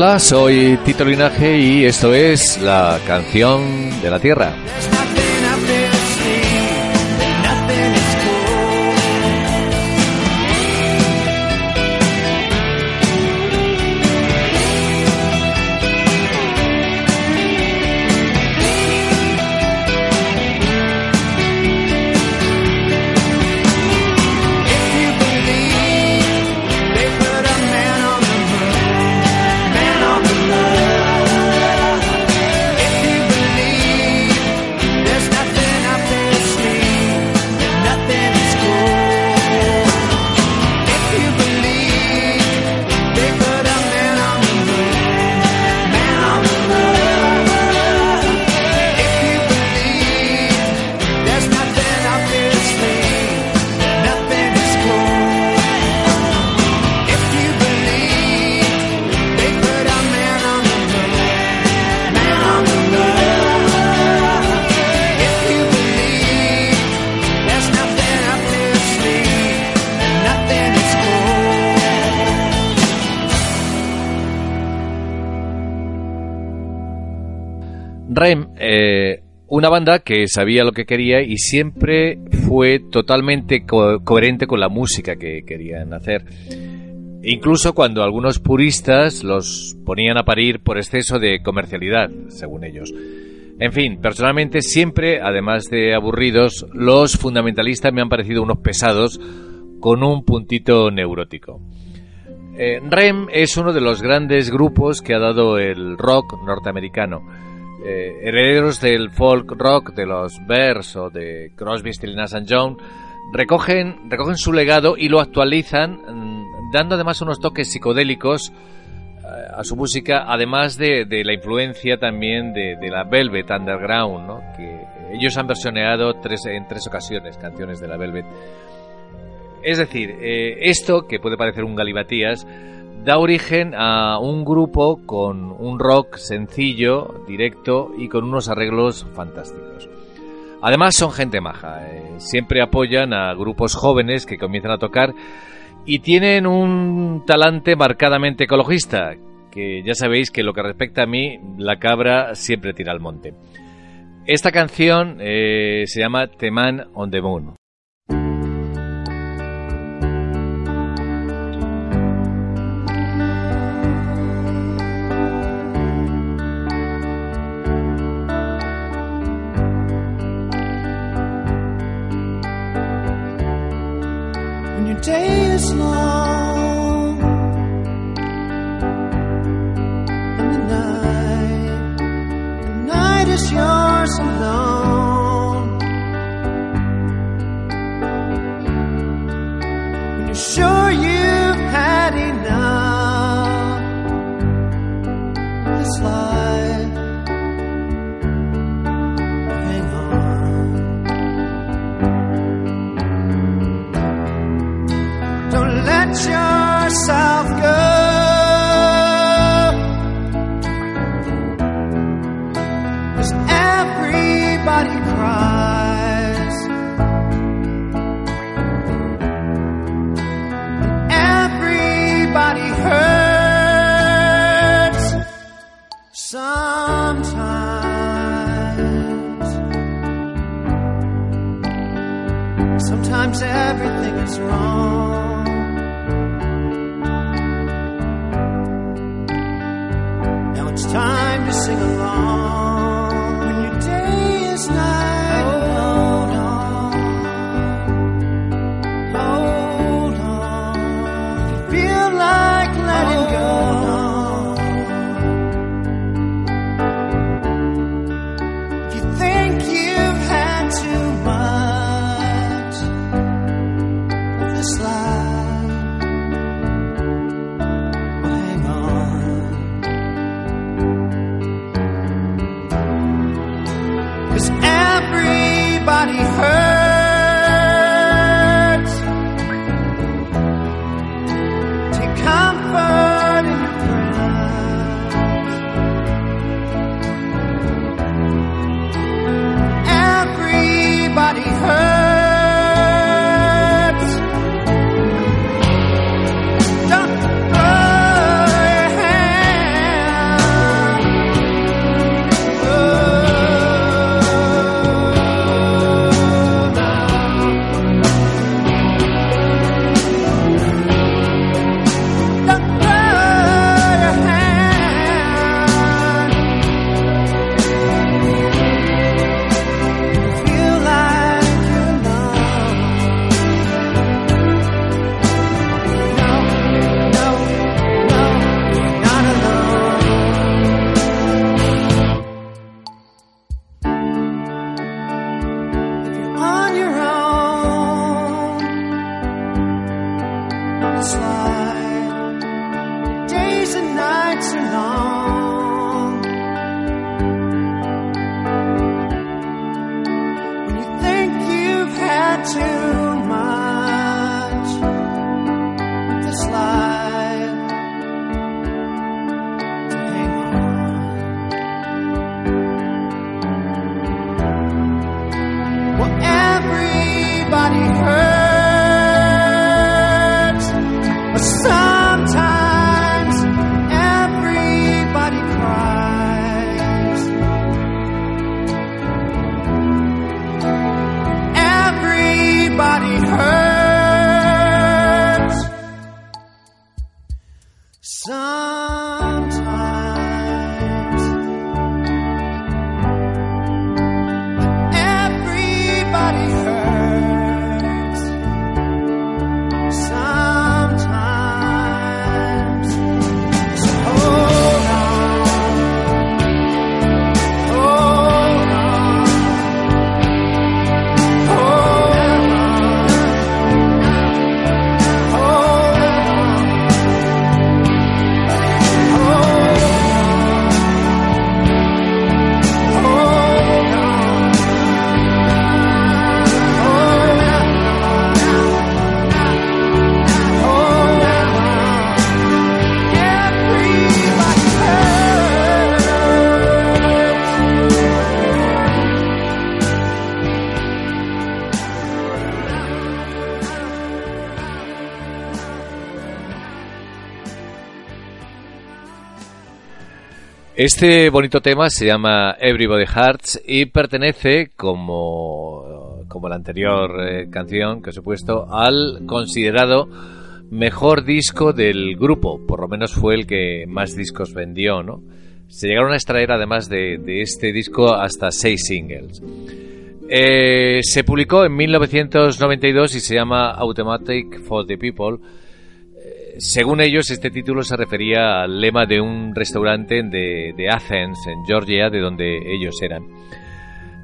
Hola, soy Tito Linaje y esto es La Canción de la Tierra. Eh, una banda que sabía lo que quería y siempre fue totalmente coherente con la música que querían hacer. Incluso cuando algunos puristas los ponían a parir por exceso de comercialidad, según ellos. En fin, personalmente siempre, además de aburridos, los fundamentalistas me han parecido unos pesados con un puntito neurótico. Eh, REM es uno de los grandes grupos que ha dado el rock norteamericano eh, herederos del folk rock de los Bears o de Crosby, Stills Nash and recogen, recogen su legado y lo actualizan mm, dando además unos toques psicodélicos eh, a su música, además de, de la influencia también de, la Velvet Underground, ¿no? que ellos han versioneado tres, en tres ocasiones canciones de la Velvet. Es decir, eh, esto, que puede parecer un galimatías, da origen a un grupo con un rock sencillo, directo y con unos arreglos fantásticos. Además son gente maja, eh, siempre apoyan a grupos jóvenes que comienzan a tocar y tienen un talante marcadamente ecologista, que ya sabéis que lo que respecta a mí, la cabra siempre tira al monte. Esta canción eh, se llama The Man on the Moon. Day is long and the night, the night is yours alone. When you're sure you've had enough this life, Este bonito tema se llama Everybody Hearts y pertenece, como, como la anterior eh, canción que os he puesto, al considerado mejor disco del grupo. Por lo menos fue el que más discos vendió, ¿no? Se llegaron a extraer además de, de este disco hasta seis singles. Eh, se publicó en 1992 y se llama Automatic for the People según ellos, este título se refería al lema de un restaurante de, Athens, en Georgia, de donde ellos eran.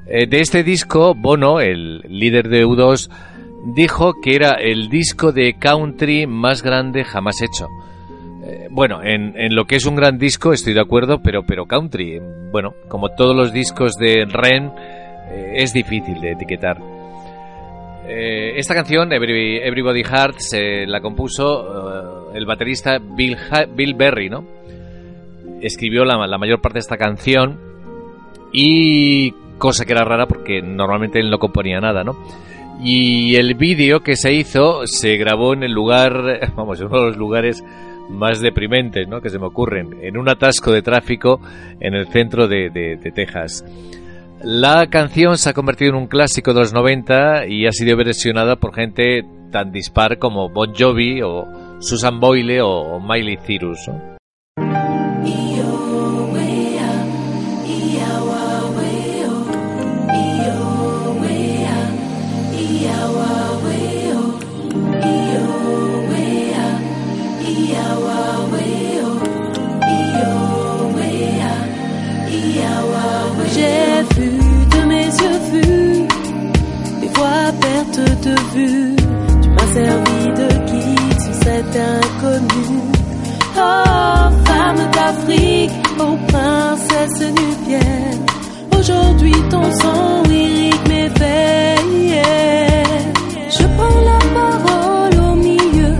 Eh, de este disco, Bono, el líder de U2, dijo que era el disco de country más grande jamás hecho. Eh, bueno, en, lo que es un gran disco estoy de acuerdo, pero, pero country, bueno, como todos los discos de Ren, eh, es difícil de etiquetar. Eh, esta canción, Everybody Hearts, se la compuso eh, el baterista Bill, Bill Berry, ¿no? Escribió la, mayor parte de esta canción y cosa que era rara porque normalmente él no componía nada, ¿no? Y el vídeo que se hizo se grabó en el lugar, vamos, uno de los lugares más deprimentes, ¿no? Que se me ocurren, en un atasco de tráfico en el centro de Texas. La canción se ha convertido en un clásico de los 90 y ha sido versionada por gente tan dispar como Bon Jovi o Susan Boyle o Miley Cyrus. Oh princesse nubienne. Aujourd'hui ton sang lyrique m'éveille. Je prends la parole au milieu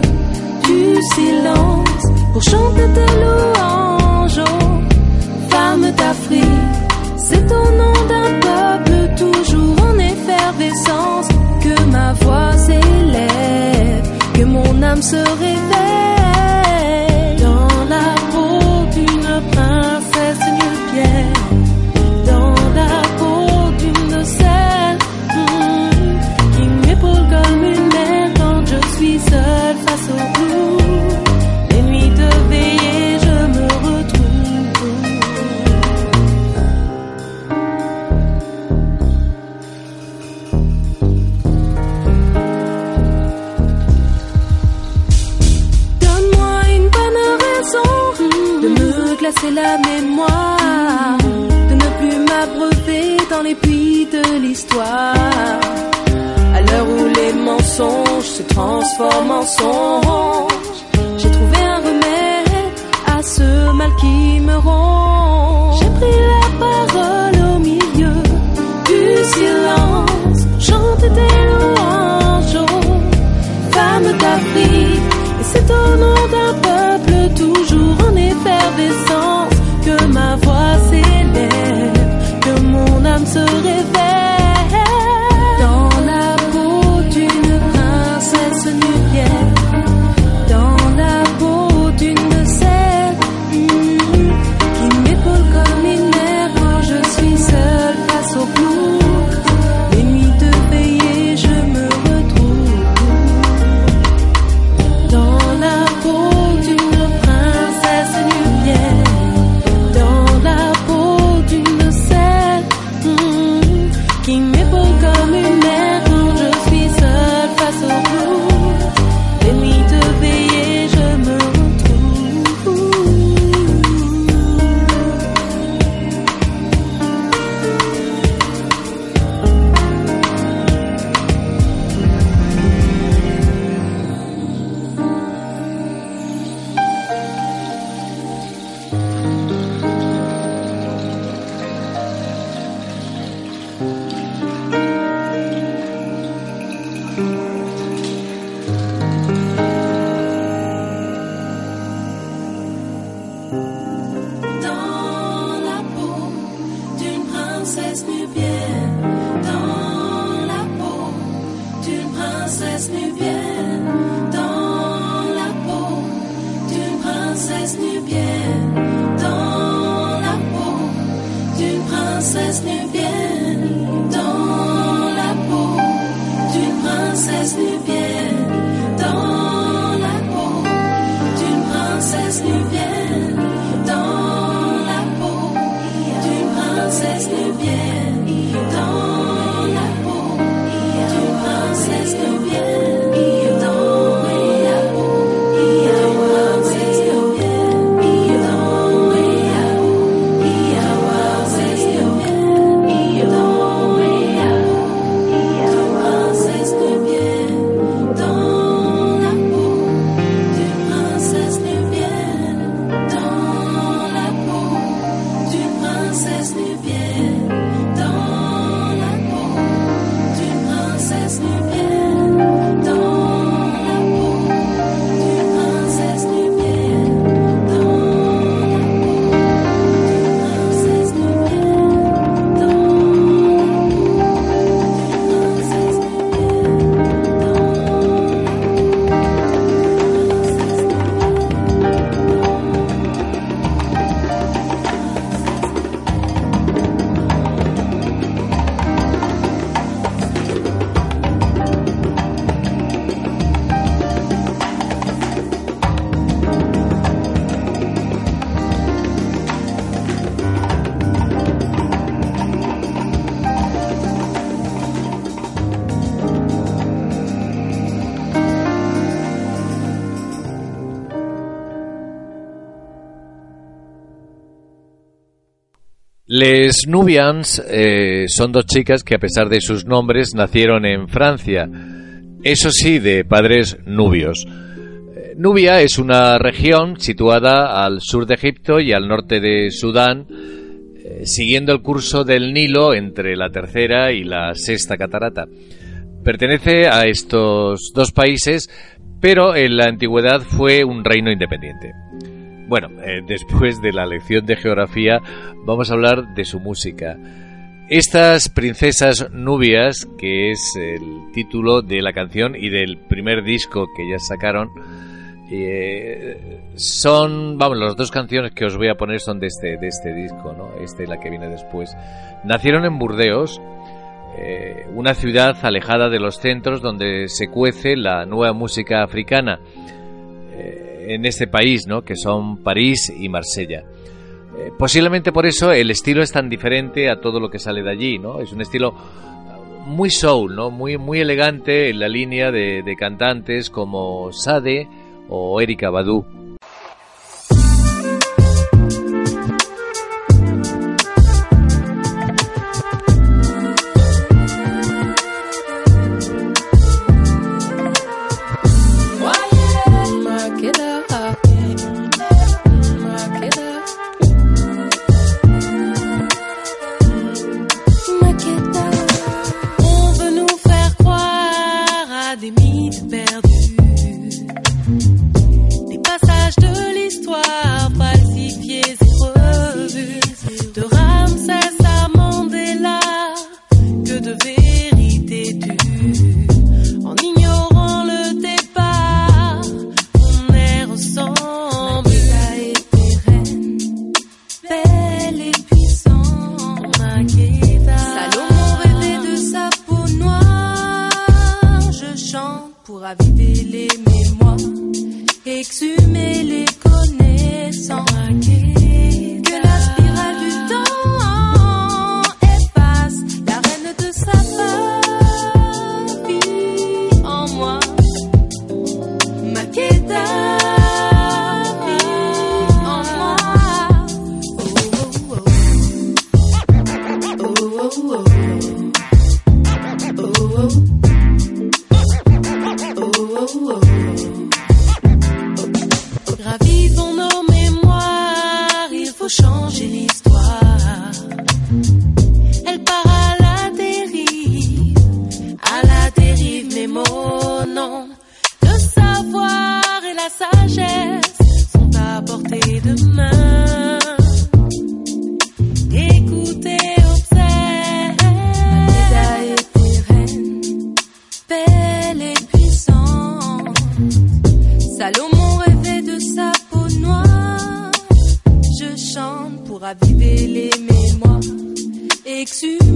du silence pour chanter tes louanges. Oh, femme d'Afrique, c'est au nom d'un peuple toujours en effervescence ma voix s'élève, que mon âme se réveille c'est la mémoire de ne plus m'abreuver dans les puits de l'histoire. À l'heure où les mensonges se transforment en songes, j'ai trouvé un remède à ce mal qui me ronge. J'ai pris la parole au milieu du silence, chanter des louanges femmes d'Afrique, et c'est au nom Les Nubians eh, son dos chicas que a pesar de sus nombres nacieron en Francia, eso sí, de padres nubios. Eh, Nubia es una región situada al sur de Egipto y al norte de Sudán, eh, siguiendo el curso del Nilo entre la tercera y la sexta catarata. Pertenece a estos dos países, pero en la antigüedad fue un reino independiente. Bueno, eh, después de la lección de geografía vamos a hablar de su música. Estas princesas nubias, que es el título de la canción y del primer disco que ya sacaron, eh, son, vamos, las dos canciones que os voy a poner son de este, de este disco, ¿no? Este y la que viene después. Nacieron en Burdeos, eh, una ciudad alejada de los centros donde se cuece la nueva música africana en este país, ¿no? Que son París y Marsella. Eh, posiblemente por eso el estilo es tan diferente a todo lo que sale de allí, ¿no? Es un estilo muy soul, ¿no? Muy, muy elegante en la línea de, de cantantes como Sade o Erika Badu. Raviver les mémoires, exhumer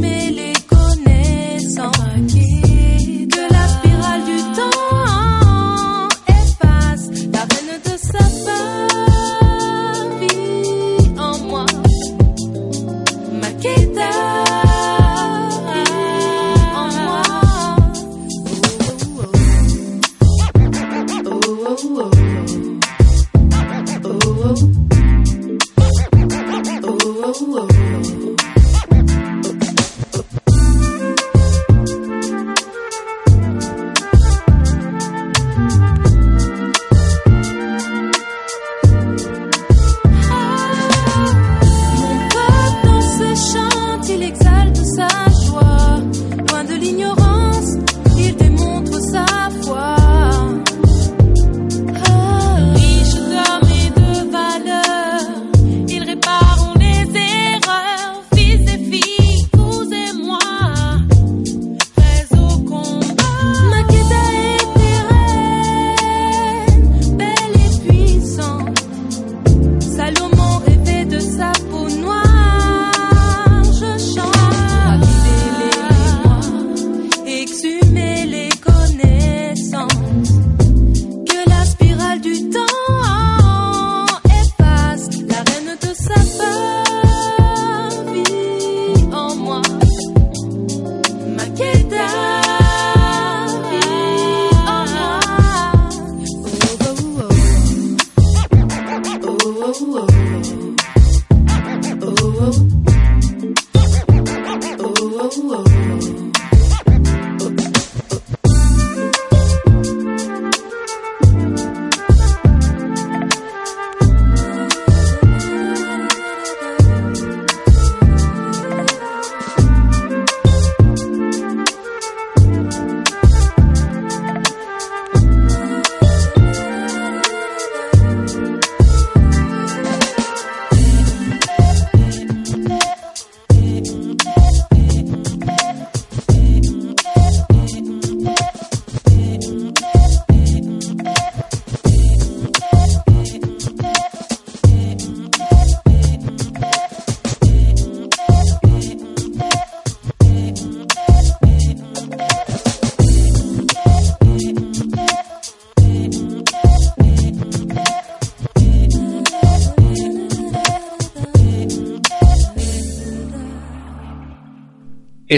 Oh.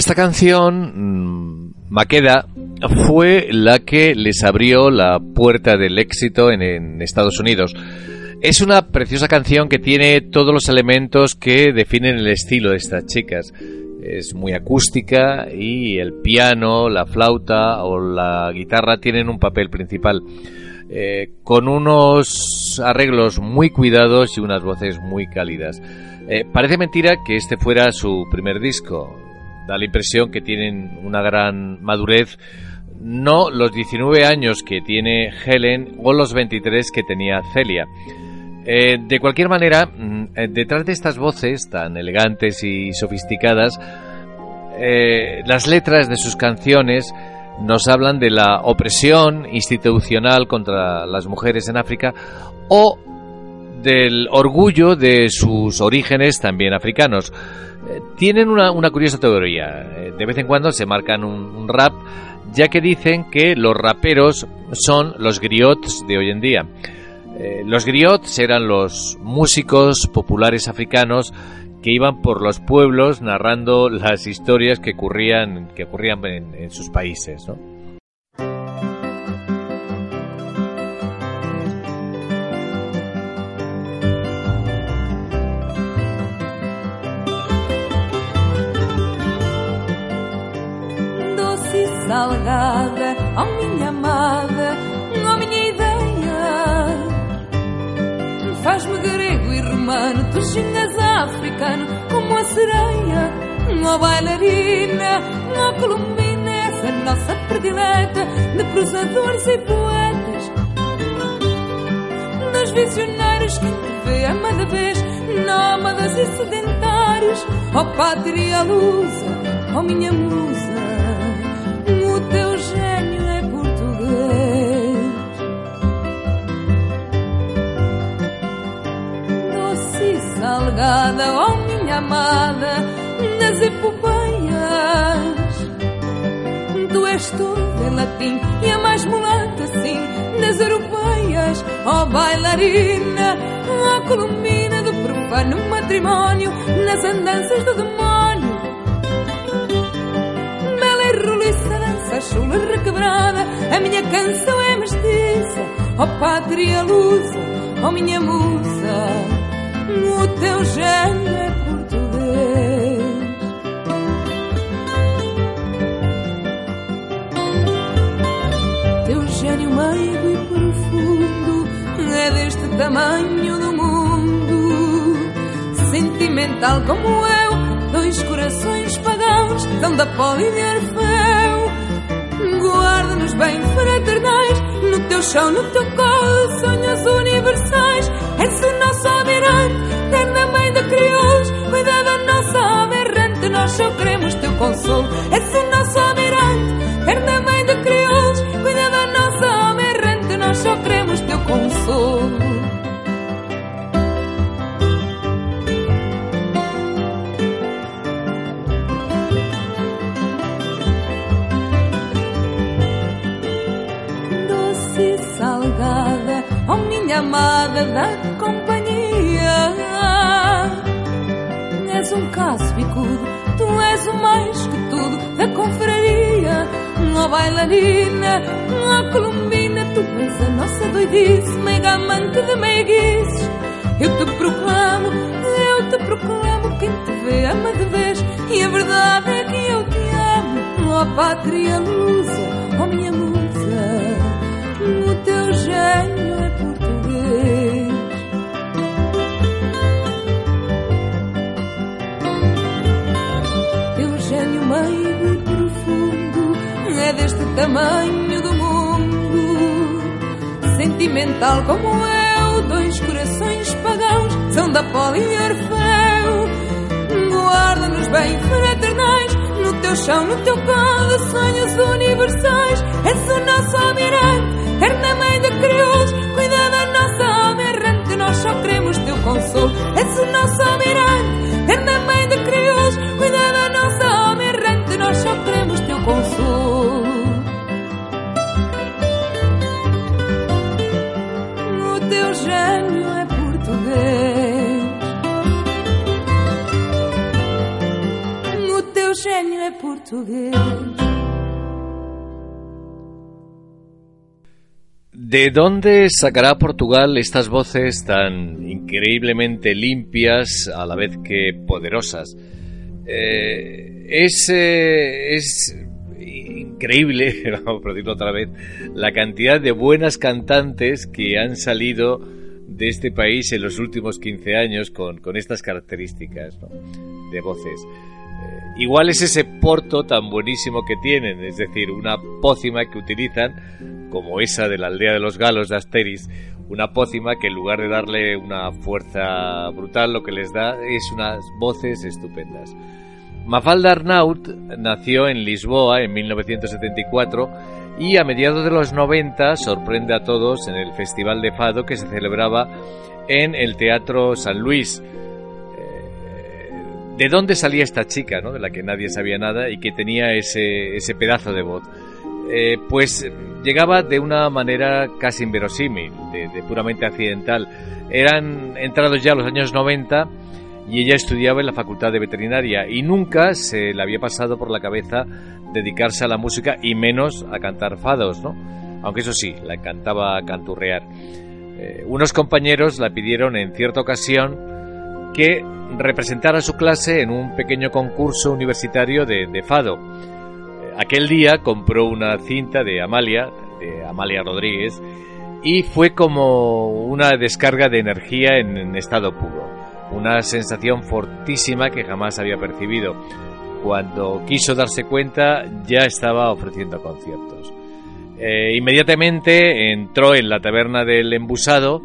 Esta canción, mm, Maqueda, fue la que les abrió la puerta del éxito en, Estados Unidos. Es una preciosa canción que tiene todos los elementos que definen el estilo de estas chicas. Es muy acústica y el piano, la flauta o la guitarra tienen un papel principal. Eh, con unos arreglos muy cuidados y unas voces muy cálidas. Eh, parece mentira que este fuera su primer disco. Da la impresión que tienen una gran madurez, no los 19 años que tiene Helen o los 23 que tenía Celia. Eh, de cualquier manera, mm, eh, detrás de estas voces tan elegantes y sofisticadas, eh, las letras de sus canciones nos hablan de la opresión institucional contra las mujeres en África o del orgullo de sus orígenes también africanos. Tienen una, curiosa teoría. de vez en cuando se marcan un, rap, ya que dicen que los raperos son los griots de hoy en día. Eh, los griots eran los músicos populares africanos que iban por los pueblos narrando las historias que ocurrían, que ocurrían en, sus países. ¿no? Salgada, oh minha amada, oh minha Faz-me grego e romano, tu gingas africano, como a sereia, uma bailarina, uma colombina, essa nossa predileta de prosadores e poetas. Dos visionários que te vê ama da vez, nómadas e sedentários, oh, pátria lusa, oh, minha musa, salgada, oh minha amada, das epopeias. Tu és toda em latim e a mais mulata, sim, das europeias, oh bailarina, oh columina do profano matrimónio, nas andanças do demónio. Bela e roliça, dança chula requebrada, a minha canção é mestiça, oh pátria lusa, oh minha musa o teu gênio é português. Teu gênio meigo e profundo é deste tamanho do mundo. Sentimental como eu, dois corações pagãos, tão da poli de Orfeu. Guarda-nos bem fraternais, no teu chão, no teu colo, sonhos universais. Só queremos teu consolo. És o nosso almirante, terna mãe de crioulos, cuida da nossa alma errante, nós só queremos teu consolo. minha amada da Uma bailarina, uma colombina, tu és a nossa doidice, mega amante de meiguices. Eu te proclamo, eu te proclamo, quem te vê ama de vez, e a verdade é que eu te amo, ó oh, pátria lusa, ó oh, minha musa, deste tamanho do mundo. Sentimental como eu, dois corações pagãos são da poli e Orfeu. Guarda-nos bem fraternais no teu chão, no teu colo, sonhos universais. És o nosso almirante, terna mãe de crioulos, cuida da nossa alma errante, nós só queremos teu consolo. És o nosso almirante, terna mãe de crioulos, cuida da nossa alma errante, nós só ¿De dónde sacará Portugal estas voces tan increíblemente limpias a la vez que poderosas? Eh, es, eh, es increíble, vamos a decirlo otra vez, la cantidad de buenas cantantes que han salido de este país en los últimos 15 años con, con estas características de voces. Eh, igual es ese porto tan buenísimo que tienen, es decir, una pócima que utilizan, como esa de la aldea de los galos de Asteris, una pócima que en lugar de darle una fuerza brutal, lo que les da es unas voces estupendas. Mafalda Arnaut nació en Lisboa en 1974 y a mediados de los 90 sorprende a todos en el Festival de Fado que se celebraba en el Teatro San Luis. ¿De dónde salía esta chica, ¿no? de la que nadie sabía nada y que tenía ese, ese pedazo de voz? Eh, pues llegaba de una manera casi inverosímil, de, de, puramente accidental. Eran entrados ya los años 90 y ella estudiaba en la Facultad de Veterinaria y nunca se le había pasado por la cabeza dedicarse a la música y menos a cantar fados, ¿no? Aunque eso sí, la encantaba canturrear. Eh, unos compañeros la pidieron en cierta ocasión que representara su clase en un pequeño concurso universitario de, fado. Aquel día compró una cinta de Amalia, de Amalia Rodríguez, y fue como una descarga de energía en, en estado puro una sensación fortísima que jamás había percibido. Cuando quiso darse cuenta ya estaba ofreciendo conciertos. Eh, inmediatamente entró en la taberna del Embusado,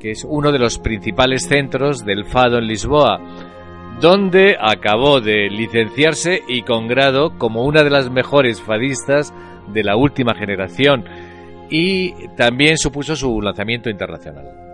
que es uno de los principales centros del fado en Lisboa, donde acabó de licenciarse y con grado como una de las mejores fadistas de la última generación y también supuso su lanzamiento internacional.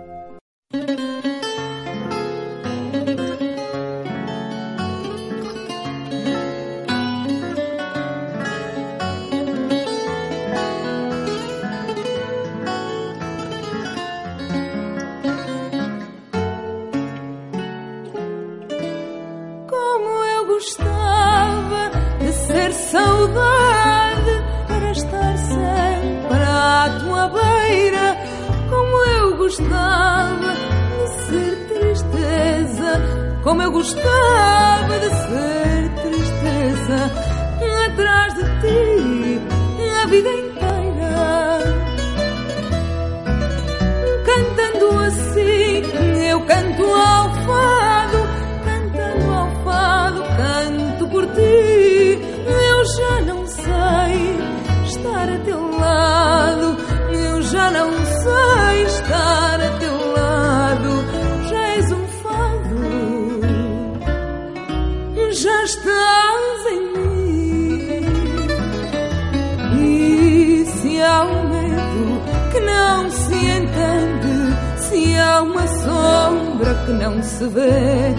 Gostava de ser tristeza, como eu gostava de ser tristeza, atrás de ti a vida uma sombra que não se vê.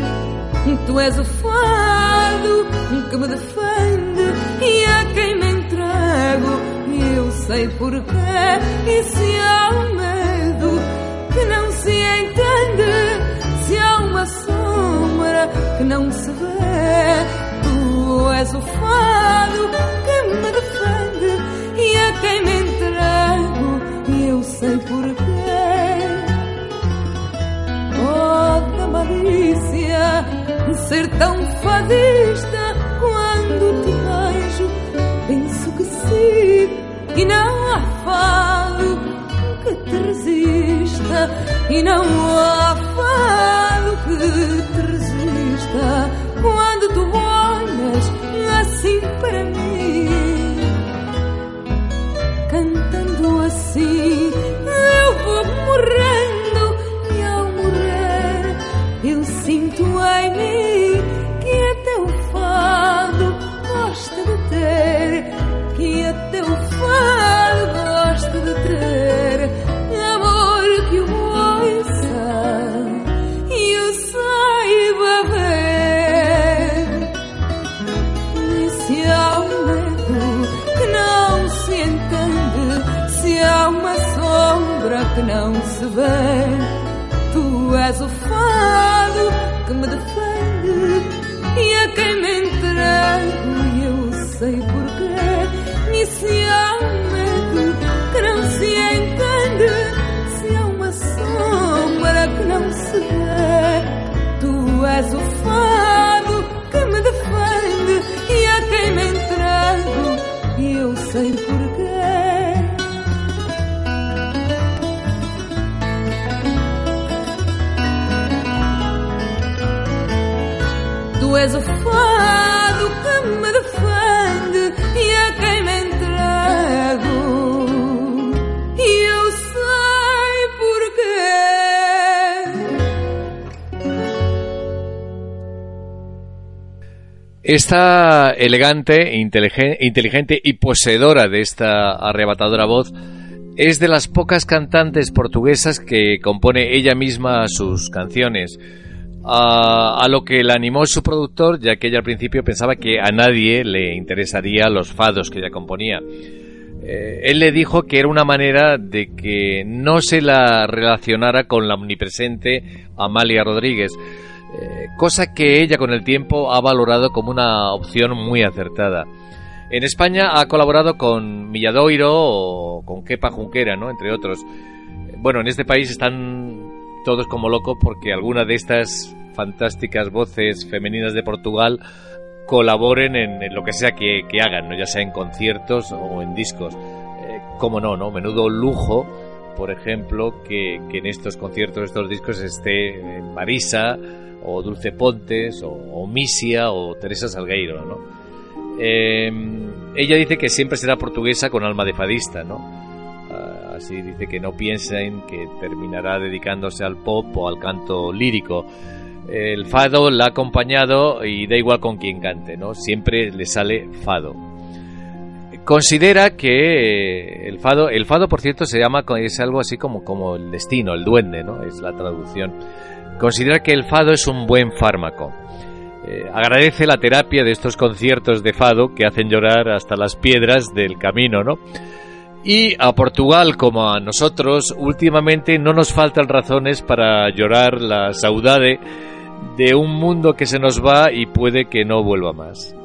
Tu és o fado que me defende e a quem me entrego. Eu sei porquê. E se há um medo que não se entende, se há uma sombra que não se vê, tu és o fado que me defende e a quem me entrego. Eu sei porquê. Malícia ser tão fadista quando te vejo. Penso que sim, e não há fado que te resista, e não há Esta elegante, inteligen- inteligente y poseedora de esta arrebatadora voz es de las pocas cantantes portuguesas que compone ella misma sus canciones. A, a lo que la animó su productor, ya que ella al principio pensaba que a nadie le interesaría los fados que ella componía. Eh, él le dijo que era una manera de que no se la relacionara con la omnipresente Amalia Rodríguez, eh, cosa que ella con el tiempo ha valorado como una opción muy acertada. En España ha colaborado con Milladoiro o con Kepa Junquera, ¿no? entre otros. Eh, Bueno, en este país están todos como locos porque alguna de estas fantásticas voces femeninas de Portugal colaboren en, lo que sea que, hagan, ¿no? ya sea en conciertos o en discos. Eh, ¿Cómo no, no? Menudo lujo, por ejemplo, que, que en estos conciertos, estos discos esté eh, Marisa o Dulce Pontes o, Misia o Teresa Salgueiro, ¿no? Eh, ella dice que siempre será portuguesa con alma de fadista, ¿no? Ah, Así dice que no piensen que terminará dedicándose al pop o al canto lírico. El fado la ha acompañado y da igual con quien cante, ¿no? Siempre le sale fado. Considera que el fado, el fado por cierto se llama, es algo así como, como el destino, el duende, ¿no? Es la traducción. Considera que el fado es un buen fármaco. Eh, agradece la terapia de estos conciertos de fado que hacen llorar hasta las piedras del camino, ¿no? Y a Portugal como a nosotros, últimamente no nos faltan razones para llorar la saudade de un mundo que se nos va y puede que no vuelva más.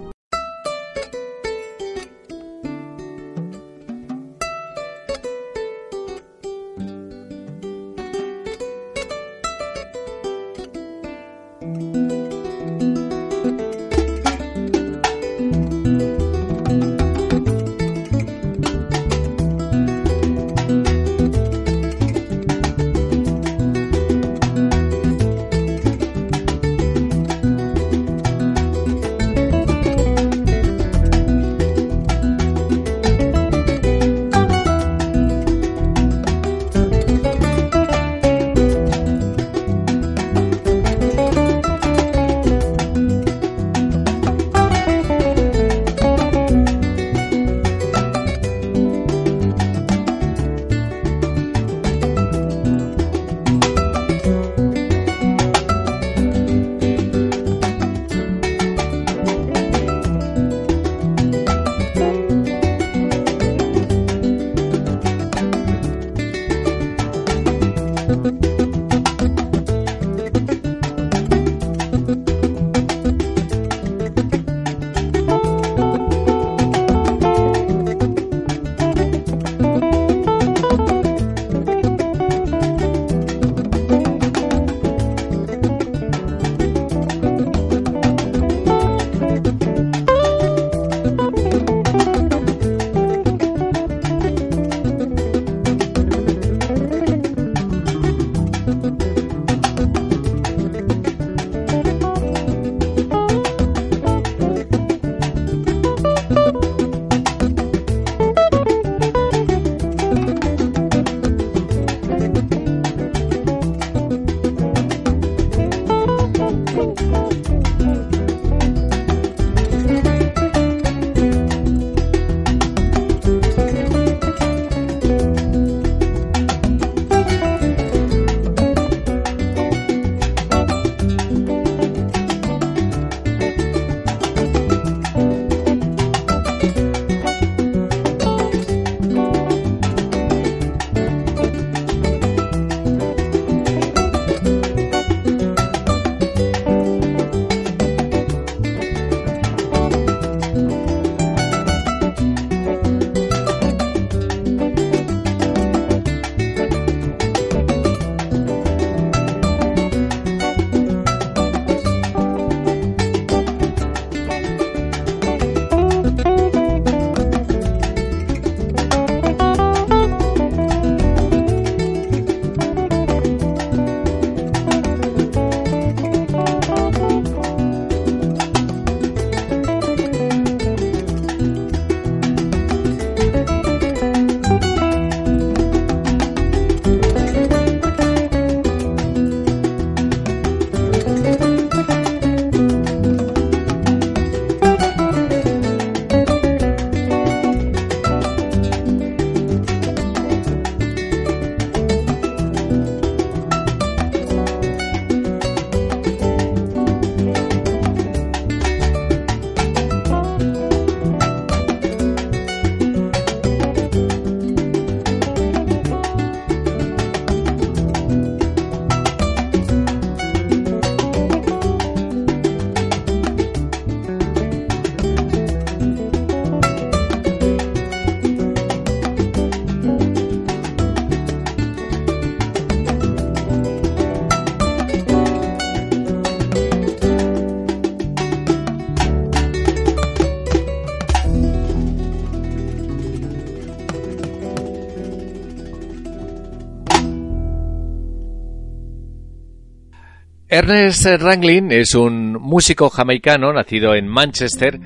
Ernest Ranglin es un músico jamaicano nacido en Manchester.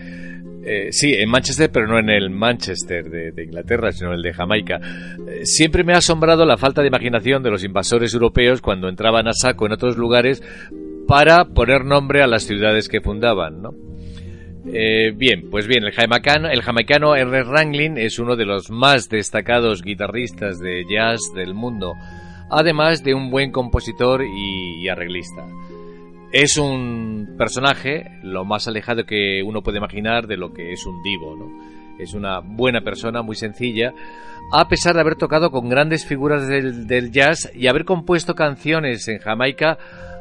Eh, sí, en Manchester, pero no en el Manchester de, Inglaterra, sino en el de Jamaica. Eh, siempre me ha asombrado la falta de imaginación de los invasores europeos cuando entraban a saco en otros lugares para poner nombre a las ciudades que fundaban, ¿no? Eh, bien, pues bien, el jamaicano, el jamaicano Ernest Ranglin es uno de los más destacados guitarristas de jazz del mundo además de un buen compositor y, arreglista. Es un personaje lo más alejado que uno puede imaginar de lo que es un divo. Es una buena persona, muy sencilla, a pesar de haber tocado con grandes figuras del, jazz y haber compuesto canciones en Jamaica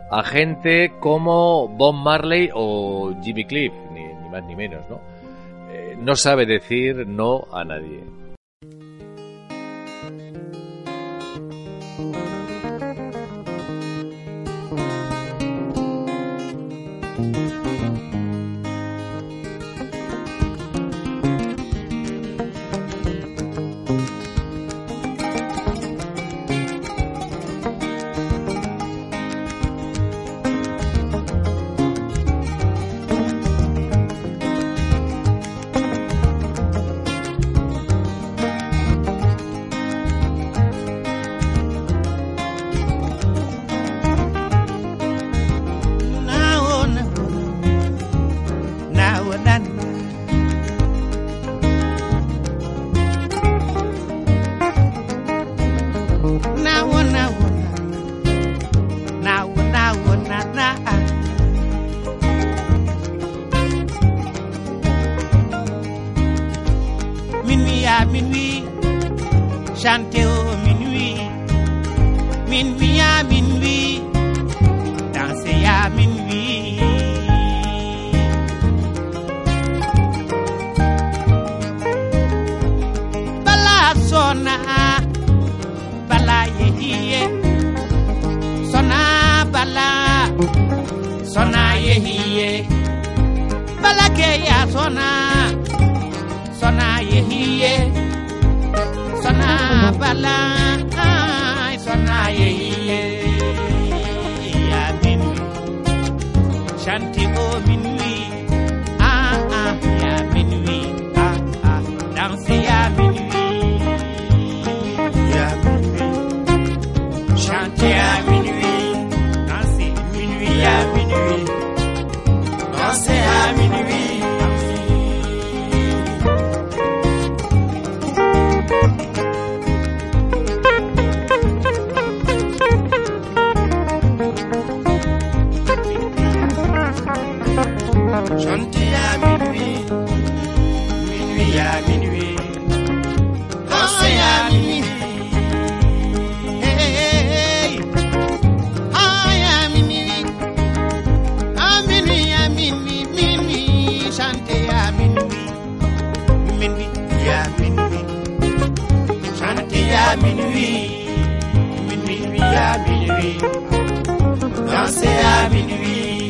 a gente como Bob Marley o Jimmy Cliff, ni, más ni menos, ¿no? Eh, no sabe decir no a nadie. à minuit, chanter au minuit, minuit à minuit, danser à minuit. Bala sona, bala yehiye, sona bala, sona yehiye, bala ke ya sona, sona yehiye sona bala ai sona yehiye yamin shanti o minwi ah ah yamin minui, ah ah. Dansi minuit à minuit. Danser à minuit. Hey, hey. Ah, à minuit. À minuit, à minuit, minuit. Chanter à minuit. Minuit, à minuit. À minuit. Minuit, à minuit. À minuit.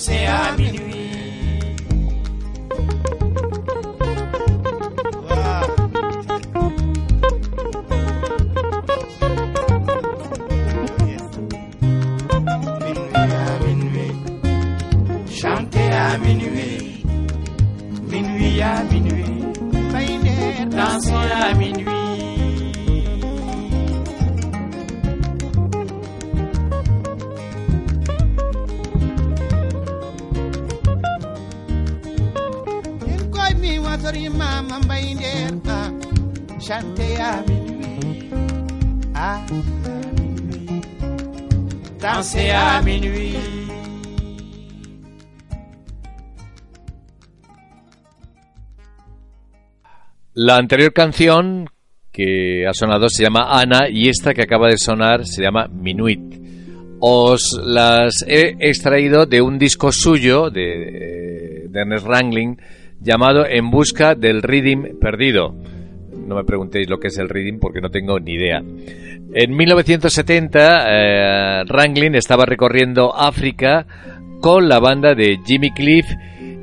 Você é a menina. La anterior canción que ha sonado se llama Ana y esta que acaba de sonar se llama Minuit. Os las he extraído de un disco suyo de, Ernest Wrangling llamado En busca del Reading perdido. No me preguntéis lo que es el Reading porque no tengo ni idea. En 1970, eh, estaba recorriendo África con la banda de Jimmy Cliff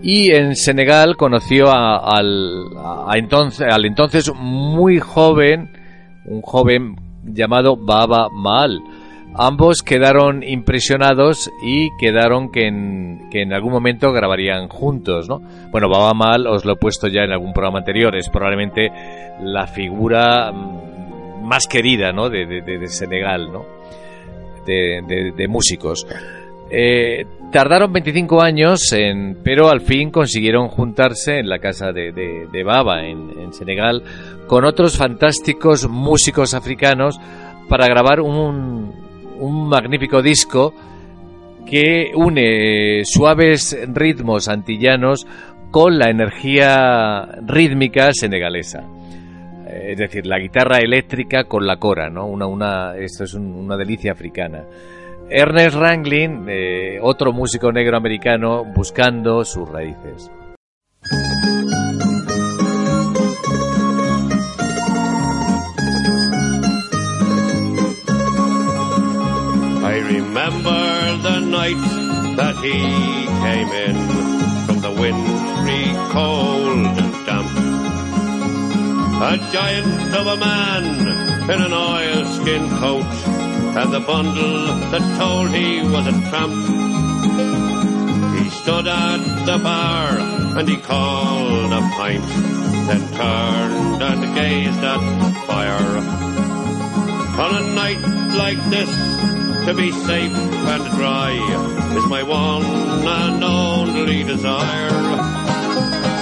y en Senegal conoció a- al, entonces, al entonces muy joven, un joven llamado Baba Mal. Ambos quedaron impresionados y quedaron que en, que en algún momento grabarían juntos, ¿no? Bueno, Baba Mal os lo he puesto ya en algún programa anterior, es probablemente la figura mm, más querida, ¿no? De, de- de- Senegal, ¿no? De- de músicos. Eh, tardaron 25 años, pero al fin consiguieron juntarse en la casa de, Baba, en, en Senegal, con otros fantásticos músicos africanos para grabar un, magnífico disco que une suaves ritmos antillanos con la energía rítmica senegalesa. Eh, Es decir, la guitarra eléctrica con la cora, ¿no? Una, una, esto es un- una delicia africana. Ernest Ranglin, eh, otro músico negro americano, buscando sus raíces. I remember the night that he came in from the wintry cold and damp. A giant of a man in an oilskin coat and the bundle that told he was a tramp. He stood at the bar and he called a pint, then turned and gazed at fire. On a night like this, to be safe and dry is my one and only desire.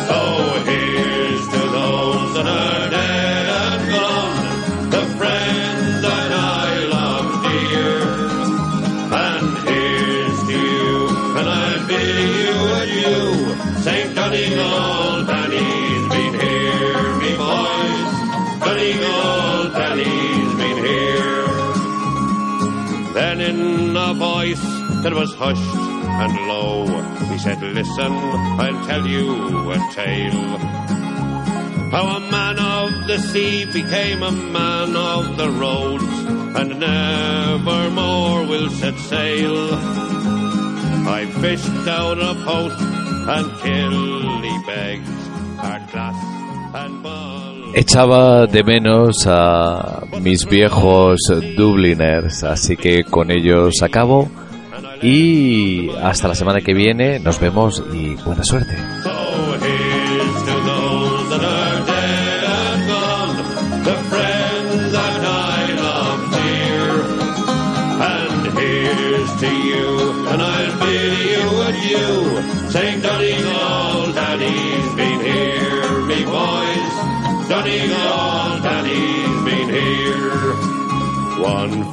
So here's to those that are St. Donegal, Danny's been here, me boys. Donegal, Danny's been here. Then in a voice that was hushed and low, he said, Listen, I'll tell you a tale. How a man of the sea became a man of the roads, and never more will set sail. I fished out a post Echaba de menos a mis viejos Dubliners, así que con ellos acabo y hasta la semana que viene nos vemos y buena suerte.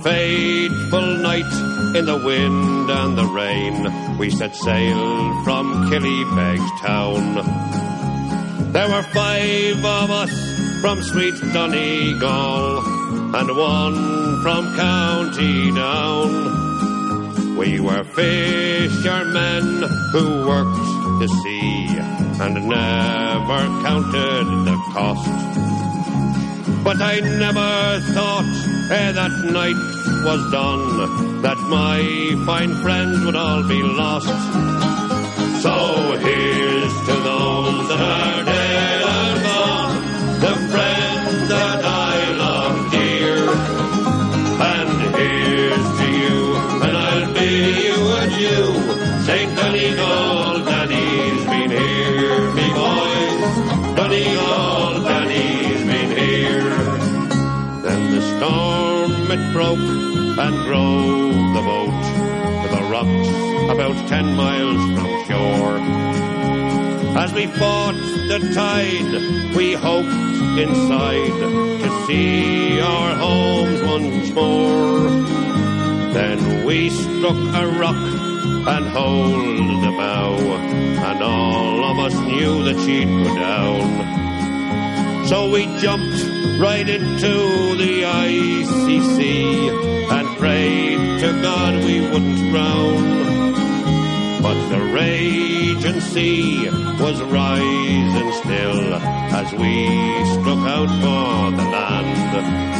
Fateful night in the wind and the rain, we set sail from Killybegs town. There were five of us from sweet Donegal, and one from County Down. We were fishermen who worked the sea and never counted the cost. But I never thought ere that night was done that my fine friends would all be lost. So here's to those that are broke and drove the boat to the rocks about ten miles from shore. As we fought the tide, we hoped inside to see our homes once more. Then we struck a rock and hold the bow, and all of us knew that she'd go down. So we jumped right into the ICC and prayed to God we wouldn't drown. But the raging sea was rising still as we struck out for the land.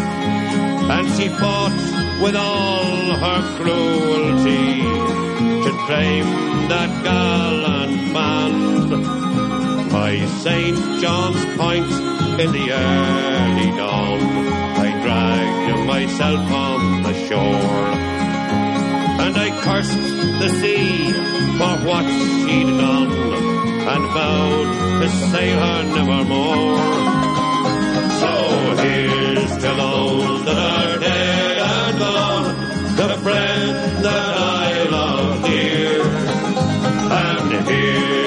And she fought with all her cruelty to claim that gallant man. By St. John's Point in the early dawn, I dragged myself on the shore. And I cursed the sea for what she'd done, and vowed to sail her nevermore. So here's to those that are dead and gone, the friends that I love dear. And you,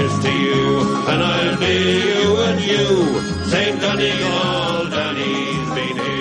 and I'll be you and you, St. Dunny and all Dunnies, be